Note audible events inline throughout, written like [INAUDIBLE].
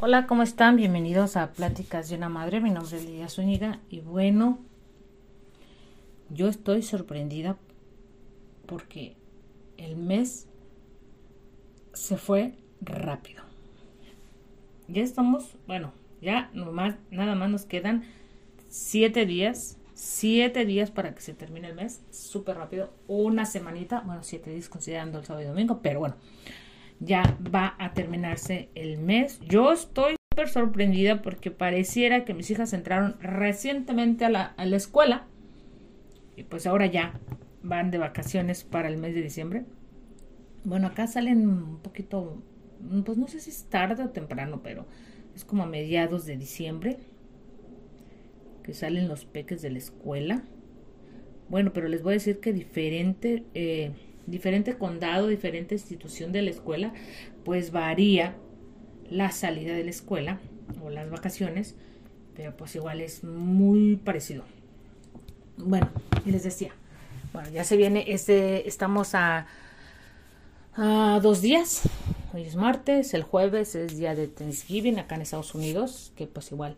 Hola, ¿cómo están? Bienvenidos a Pláticas de una Madre. Mi nombre es Lidia Zúñiga y bueno, yo estoy sorprendida porque el mes se fue rápido. Ya estamos, bueno, ya nada más nos quedan siete días, siete días para que se termine el mes, súper rápido, una semanita, bueno, siete días considerando el sábado y domingo, pero bueno, ya va a terminarse el mes. Yo estoy súper sorprendida porque pareciera que mis hijas entraron recientemente a la, a la escuela y pues ahora ya van de vacaciones para el mes de diciembre. Bueno, acá salen un poquito, pues no sé si es tarde o temprano, pero es como a mediados de diciembre que salen los peques de la escuela. Bueno, pero les voy a decir que diferente, eh, diferente condado, diferente institución de la escuela, pues varía la salida de la escuela o las vacaciones, pero pues igual es muy parecido. Bueno, y les decía, bueno, ya se viene, este, estamos a, a dos días. Hoy es martes, el jueves es día de Thanksgiving acá en Estados Unidos, que pues igual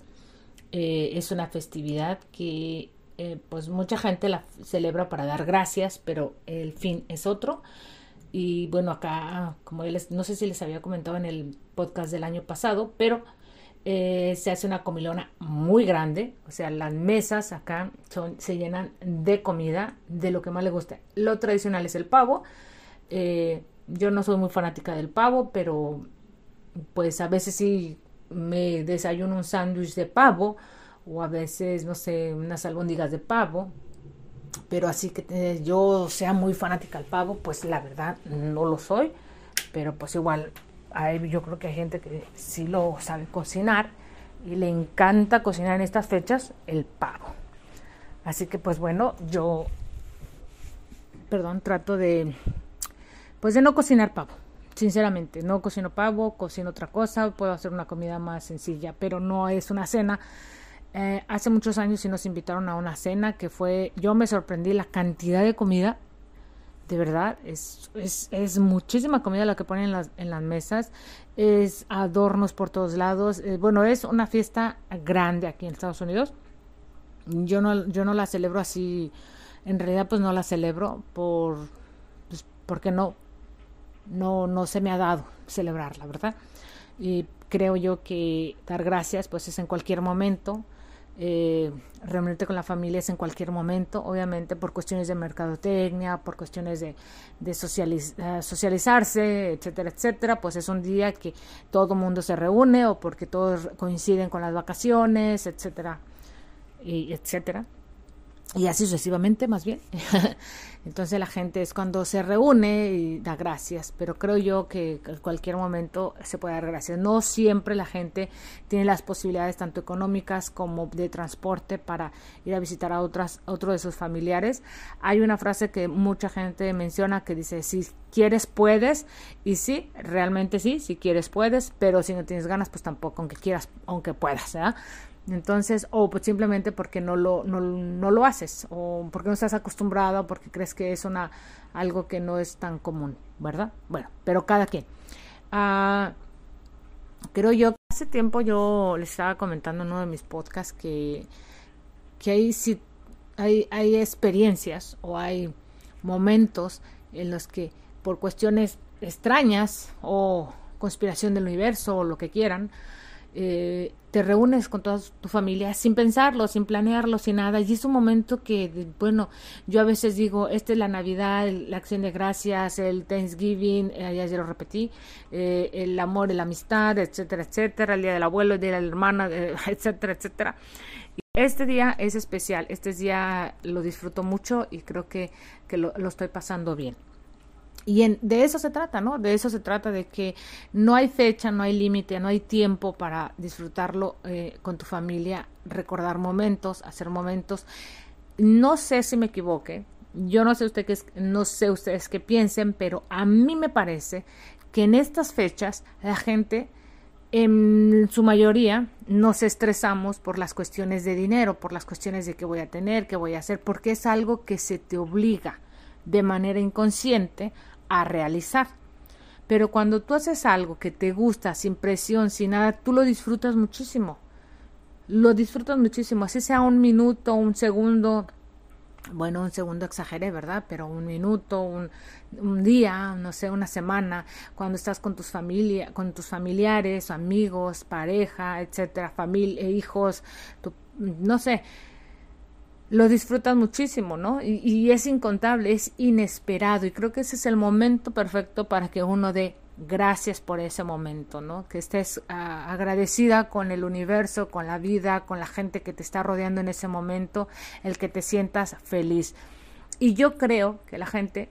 eh, es una festividad que eh, pues mucha gente la celebra para dar gracias, pero el fin es otro. Y bueno, acá, como les, no sé si les había comentado en el podcast del año pasado, pero eh, se hace una comilona muy grande, o sea, las mesas acá son, se llenan de comida, de lo que más le gusta. Lo tradicional es el pavo. Yo no soy muy fanática del pavo, pero pues a veces sí me desayuno un sándwich de pavo o a veces, no sé, unas albóndigas de pavo. Pero así que eh, yo sea muy fanática del pavo, pues la verdad no lo soy. Pero pues igual yo creo que hay gente que sí lo sabe cocinar y le encanta cocinar en estas fechas el pavo. Así que pues bueno, yo, perdón, trato de, pues de no cocinar pavo. Sinceramente, no cocino pavo, cocino otra cosa, puedo hacer una comida más sencilla, pero no es una cena. Eh, hace muchos años sí nos invitaron a una cena que fue, yo me sorprendí la cantidad de comida de verdad, es, es, es, muchísima comida la que ponen en las, en las mesas, es adornos por todos lados. Eh, bueno, es una fiesta grande aquí en Estados Unidos. Yo no, yo no la celebro así, en realidad pues no la celebro por, pues, porque no, no, no se me ha dado celebrarla, ¿verdad? Y creo yo que dar gracias pues es en cualquier momento eh, reunirte con la familia es en cualquier momento, obviamente por cuestiones de mercadotecnia, por cuestiones de, eh, socializarse, etcétera, etcétera, pues es un día que todo mundo se reúne o porque todos coinciden con las vacaciones, etcétera, y etcétera y así sucesivamente más bien. [LAUGHS] Entonces la gente es cuando se reúne y da gracias, pero creo yo que en cualquier momento se puede dar gracias. No siempre la gente tiene las posibilidades tanto económicas como de transporte para ir a visitar a otras otro de sus familiares. Hay una frase que mucha gente menciona que dice si quieres puedes y sí, realmente sí, si quieres puedes, pero si no tienes ganas pues tampoco aunque quieras, aunque puedas, ¿verdad? Entonces, o pues simplemente porque no lo, no, no lo haces, o porque no estás acostumbrado, porque crees que es una, algo que no es tan común, ¿verdad? Bueno, pero cada quien. Ah, creo yo hace tiempo yo les estaba comentando en uno de mis podcasts que, que hay, si, hay, hay experiencias o hay momentos en los que por cuestiones extrañas o conspiración del universo o lo que quieran, eh, te reúnes con toda tu familia sin pensarlo, sin planearlo, sin nada. Y es un momento que, bueno, yo a veces digo, esta es la Navidad, la acción de gracias, el Thanksgiving, eh, ya lo repetí, eh, el amor, la amistad, etcétera, etcétera, el día del abuelo, el día de la hermana, [LAUGHS] etcétera, etcétera. Este día es especial, este día lo disfruto mucho y creo que, que lo estoy pasando bien. Y en, de eso se trata, ¿no? De eso se trata, de que no hay fecha, no hay límite, no hay tiempo para disfrutarlo eh, con tu familia, recordar momentos, hacer momentos. No sé si me equivoque, yo no sé usted qué no sé ustedes qué piensen, pero a mí me parece que en estas fechas la gente en su mayoría nos estresamos por las cuestiones de dinero, por las cuestiones de qué voy a tener, qué voy a hacer, porque es algo que se te obliga de manera inconsciente a realizar. Pero cuando tú haces algo que te gusta, sin presión, sin nada, tú lo disfrutas muchísimo. Lo disfrutas muchísimo, así sea un minuto, un segundo, bueno, un segundo exageré, ¿verdad? Pero un minuto, un, un, día, no sé, una semana, cuando estás con tus familia, con tus familiares, amigos, pareja, etcétera, familia, hijos, no sé, lo disfrutas muchísimo, ¿no? Y, es incontable, es inesperado, y creo que ese es el momento perfecto para que uno dé gracias por ese momento, ¿no? Que estés uh, agradecida con el universo, con la vida, con la gente que te está rodeando en ese momento, el que te sientas feliz. Y yo creo que la gente,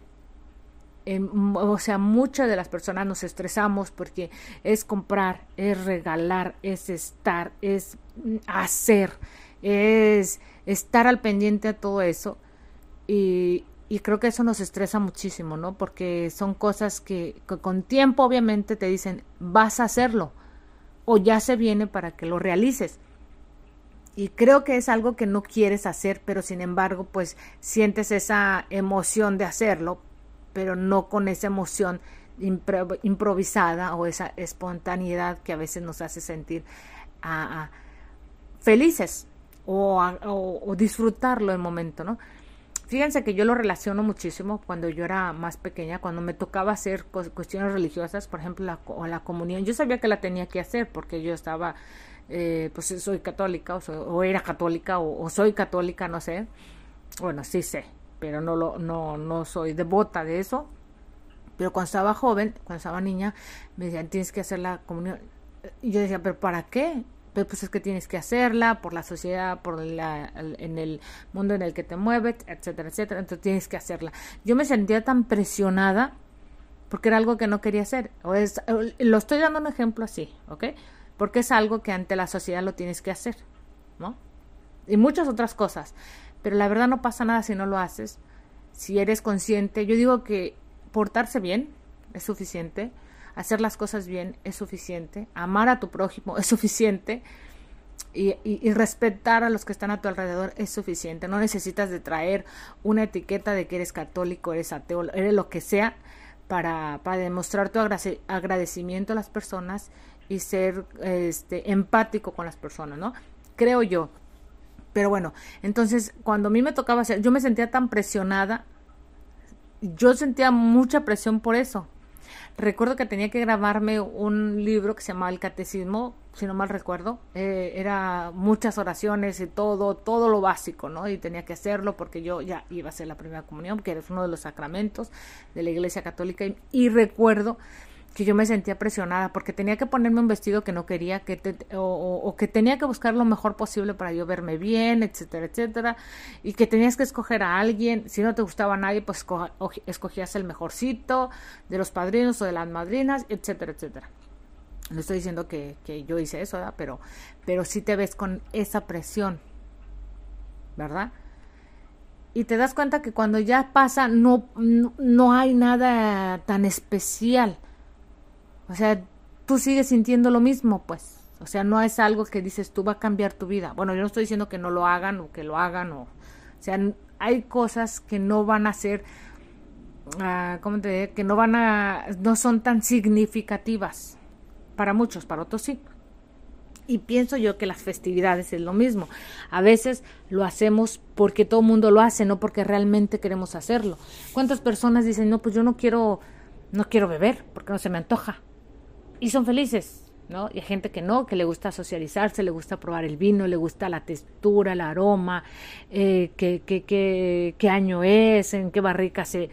eh, o sea, muchas de las personas nos estresamos porque es comprar, es regalar, es estar, es hacer, es estar al pendiente a todo eso. Y, y creo que eso nos estresa muchísimo, ¿no? Porque son cosas que, con tiempo obviamente te dicen, vas a hacerlo o ya se viene para que lo realices. Y creo que es algo que no quieres hacer, pero sin embargo, pues sientes esa emoción de hacerlo, pero no con esa emoción impro improvisada o esa espontaneidad que a veces nos hace sentir felices o, o, disfrutarlo el momento, ¿no? Fíjense que yo lo relaciono muchísimo cuando yo era más pequeña, cuando me tocaba hacer cuestiones religiosas, por ejemplo, la, o la comunión. Yo sabía que la tenía que hacer porque yo estaba, eh, pues soy católica o, era católica o, o, soy católica, no sé. Bueno, sí sé, pero no, lo, no, no soy devota de eso. Pero cuando estaba joven, cuando estaba niña, me decían, tienes que hacer la comunión. Y yo decía, pero ¿para qué? Pues es que tienes que hacerla por la sociedad, por la, en el mundo en el que te mueves, etcétera, etcétera. Entonces tienes que hacerla. Yo me sentía tan presionada porque era algo que no quería hacer. O es, lo estoy dando un ejemplo así, ¿ok? Porque es algo que ante la sociedad lo tienes que hacer, ¿no? Y muchas otras cosas. Pero la verdad no pasa nada si no lo haces. Si eres consciente, yo digo que portarse bien es suficiente hacer las cosas bien es suficiente, amar a tu prójimo [LAUGHS] es suficiente y, respetar a los que están a tu alrededor es suficiente. No necesitas de traer una etiqueta de que eres católico, eres ateo, eres lo que sea para, para demostrar tu agradecimiento a las personas y ser este, empático con las personas, ¿no? Creo yo. Pero bueno, entonces cuando a mí me tocaba hacer, yo me sentía tan presionada, yo sentía mucha presión por eso, Recuerdo que tenía que grabarme un libro que se llamaba El Catecismo, si no mal recuerdo. Eh, era muchas oraciones y todo, todo lo básico, ¿no? Y tenía que hacerlo porque yo ya iba a hacer la primera comunión, que es uno de los sacramentos de la Iglesia Católica. Y recuerdo que yo me sentía presionada porque tenía que ponerme un vestido que no quería que te, o, que tenía que buscar lo mejor posible para yo verme bien, etcétera, etcétera, y que tenías que escoger a alguien, si no te gustaba nadie, pues escogías el mejorcito de los padrinos o de las madrinas, etcétera, etcétera. No estoy diciendo que, que yo hice eso. Pero, pero sí te ves con esa presión, ¿verdad? y te das cuenta que cuando ya pasa no, no hay nada tan especial o sea, tú sigues sintiendo lo mismo, pues. O sea, no es algo que dices tú va a cambiar tu vida. Bueno, yo no estoy diciendo que no lo hagan o que lo hagan o... O sea, hay cosas que no van a ser... Uh, ¿Cómo te diré? Que no van a... No son tan significativas. Para muchos, para otros sí. Y pienso yo que las festividades es lo mismo. A veces lo hacemos porque todo el mundo lo hace, no porque realmente queremos hacerlo. ¿Cuántas personas dicen, no, pues yo no quiero, no quiero beber porque no se me antoja? Y son felices, ¿no? Y hay gente que no, que le gusta socializarse, le gusta probar el vino, le gusta la textura, el aroma, eh, qué, qué, qué, qué año es, en qué barrica se,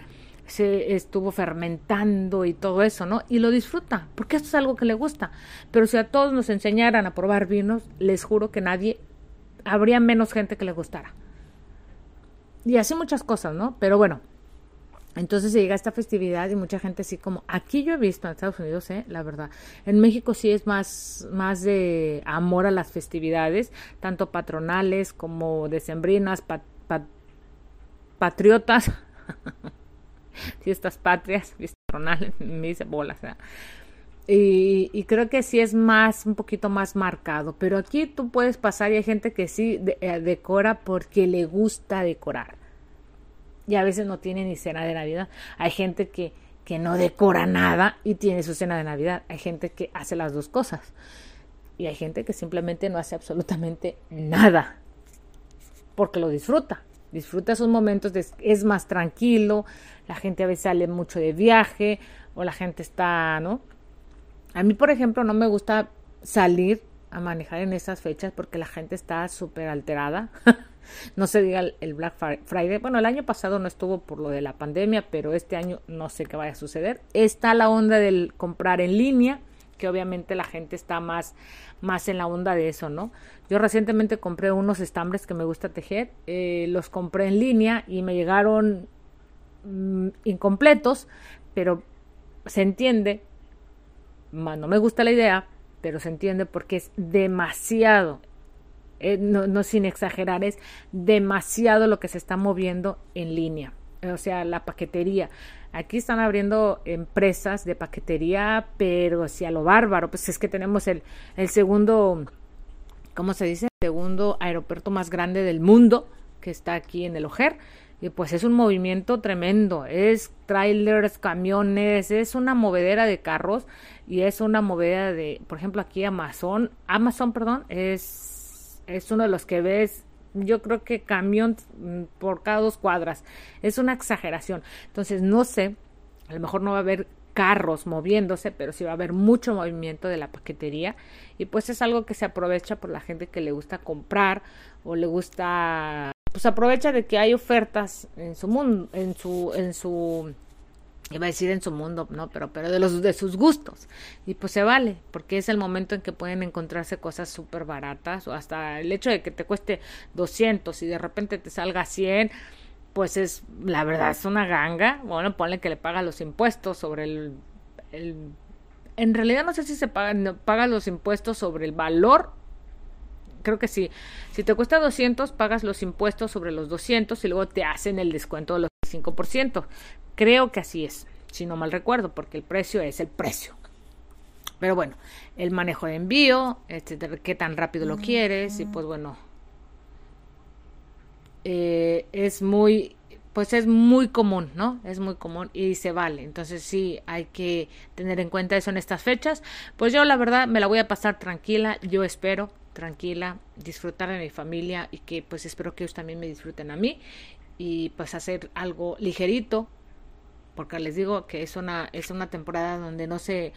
se estuvo fermentando y todo eso, ¿no? Y lo disfruta, porque esto es algo que le gusta. Pero si a todos nos enseñaran a probar vinos, les juro que nadie, habría menos gente que le gustara. Y así muchas cosas, ¿no? Pero bueno, entonces se llega a esta festividad y mucha gente así como, aquí yo he visto en Estados Unidos, ¿eh? la verdad, en México sí es más, más de amor a las festividades, tanto patronales como decembrinas, pat, pat, patriotas, [LAUGHS] fiestas patrias, patronales, [LAUGHS] me dice bolas. Y, creo que sí es más, un poquito más marcado. Pero aquí tú puedes pasar y hay gente que sí eh, decora porque le gusta decorar. Y a veces no tiene ni cena de Navidad. Hay gente que, que no decora nada y tiene su cena de Navidad. Hay gente que hace las dos cosas. Y hay gente que simplemente no hace absolutamente nada. Porque lo disfruta. Disfruta esos momentos, es más tranquilo. La gente a veces sale mucho de viaje o la gente está, ¿no? A mí, por ejemplo, no me gusta salir a manejar en esas fechas porque la gente está súper alterada. [LAUGHS] no se diga el Black Friday. Bueno, el año pasado no estuvo por lo de la pandemia, pero este año no sé qué vaya a suceder. Está la onda del comprar en línea, que obviamente la gente está más, más en la onda de eso, ¿no? Yo recientemente compré unos estambres que me gusta tejer, eh, los compré en línea y me llegaron mm, incompletos, pero se entiende no me gusta la idea, pero se entiende porque es demasiado, eh, no, sin exagerar, es demasiado lo que se está moviendo en línea. O sea, la paquetería. Aquí están abriendo empresas de paquetería, pero si a lo bárbaro, pues es que tenemos el, el segundo, ¿cómo se dice? El segundo aeropuerto más grande del mundo, que está aquí en el Ojer y pues es un movimiento tremendo, es trailers, camiones, es una movedera de carros y es una movedera de, por ejemplo, aquí Amazon, Amazon, perdón, es, es uno de los que ves, yo creo que camión mm, por cada dos cuadras, es una exageración. Entonces, no sé, a lo mejor no va a haber carros moviéndose, pero sí va a haber mucho movimiento de la paquetería. Y pues es algo que se aprovecha por la gente que le gusta comprar o le gusta pues aprovecha de que hay ofertas en su mundo, en su, en su, iba a decir en su mundo, no, pero, pero de los, de sus gustos. Y pues se vale, porque es el momento en que pueden encontrarse cosas súper baratas, o hasta el hecho de que te cueste 200 y de repente te salga 100, pues es, la verdad, es una ganga. Bueno, ponle que le paga los impuestos sobre el, en realidad no sé si se pagan, paga los impuestos sobre el valor creo que sí. Si te cuesta 200, pagas los impuestos sobre los 200 y luego te hacen el descuento de los 5%. Creo que así es, si no mal recuerdo, porque el precio es el precio. Pero bueno, el manejo de envío, etcétera, qué tan rápido lo quieres, y pues bueno, eh, es muy, pues es muy común, ¿no? Es muy común y se vale. Entonces sí hay que tener en cuenta eso en estas fechas. Pues yo la verdad me la voy a pasar tranquila, yo espero tranquila, disfrutar de mi familia y que pues espero que ellos también me disfruten a mí y pues hacer algo ligerito porque les digo que es una es una temporada donde no se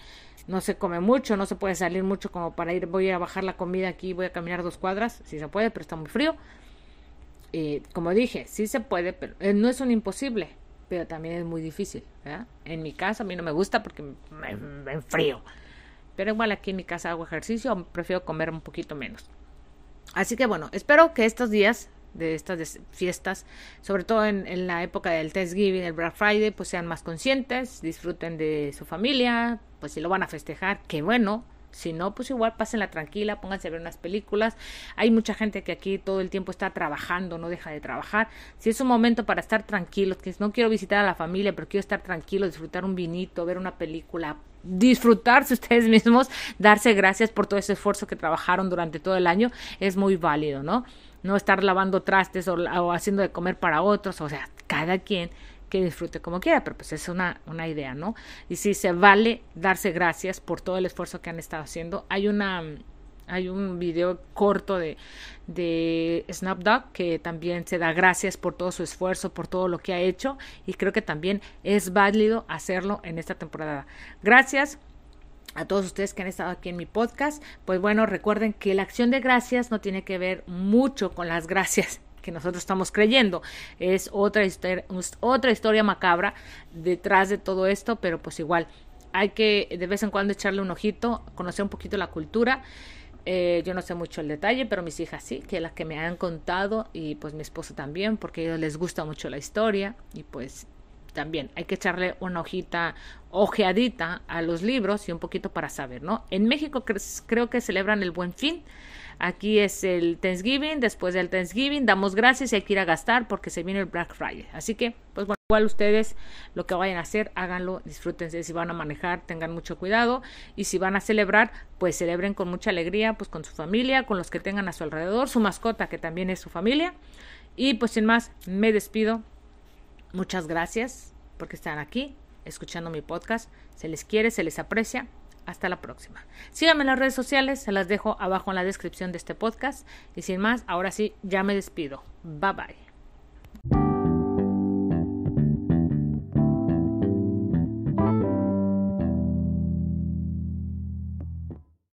no se come mucho, no se puede salir mucho como para ir voy a bajar la comida aquí, voy a caminar dos cuadras, si se puede, pero está muy frío. y como dije, sí se puede, pero eh, no es un imposible, pero también es muy difícil. En mi caso a mí no me gusta porque me, me enfrío. Pero igual aquí en mi casa hago ejercicio, prefiero comer un poquito menos. Así que bueno, espero que estos días de estas fiestas, sobre todo en, la época del Thanksgiving, el Black Friday, pues sean más conscientes, disfruten de su familia, pues si lo van a festejar, qué bueno, si no, pues igual pásenla tranquila, pónganse a ver unas películas. Hay mucha gente que aquí todo el tiempo está trabajando, no deja de trabajar. Si es un momento para estar tranquilos, que no quiero visitar a la familia, pero quiero estar tranquilo, disfrutar un vinito, ver una película, disfrutarse [LAUGHS] ustedes mismos, darse gracias por todo ese esfuerzo que trabajaron durante todo el año, es muy válido, ¿no? No estar lavando trastes o, o haciendo de comer para otros, o sea, cada quien que disfrute como quiera, pero pues es una, una idea, ¿no? Y si se vale darse gracias por todo el esfuerzo que han estado haciendo. Hay una hay un video corto de, de Snapdog que también se da gracias por todo su esfuerzo, por todo lo que ha hecho y creo que también es válido hacerlo en esta temporada. Gracias a todos ustedes que han estado aquí en mi podcast. Pues bueno, recuerden que la acción de gracias no tiene que ver mucho con las gracias que nosotros estamos creyendo. Es otra historia, otra historia macabra detrás de todo esto, pero pues igual hay que de vez en cuando echarle un ojito, conocer un poquito la cultura. Eh, yo no sé mucho el detalle, pero mis hijas sí, que las que me han contado y pues mi esposo también, porque a ellos les gusta mucho la historia y pues también hay que echarle una hojita, ojeadita a los libros y un poquito para saber, ¿no? En México creo que celebran el Buen Fin, Aquí es el Thanksgiving, después del Thanksgiving damos gracias y hay que ir a gastar porque se viene el Black Friday. Así que, pues bueno. Igual ustedes lo que vayan a hacer, háganlo, disfrútense. Si van a manejar, tengan mucho cuidado. Y si van a celebrar, pues celebren con mucha alegría, pues con su familia, con los que tengan a su alrededor, su mascota, que también es su familia. Y pues sin más, me despido. Muchas gracias porque están aquí escuchando mi podcast. Se les quiere, se les aprecia. Hasta la próxima. Síganme en las redes sociales, se las dejo abajo en la descripción de este podcast. Y sin más, ahora sí, ya me despido. Bye bye.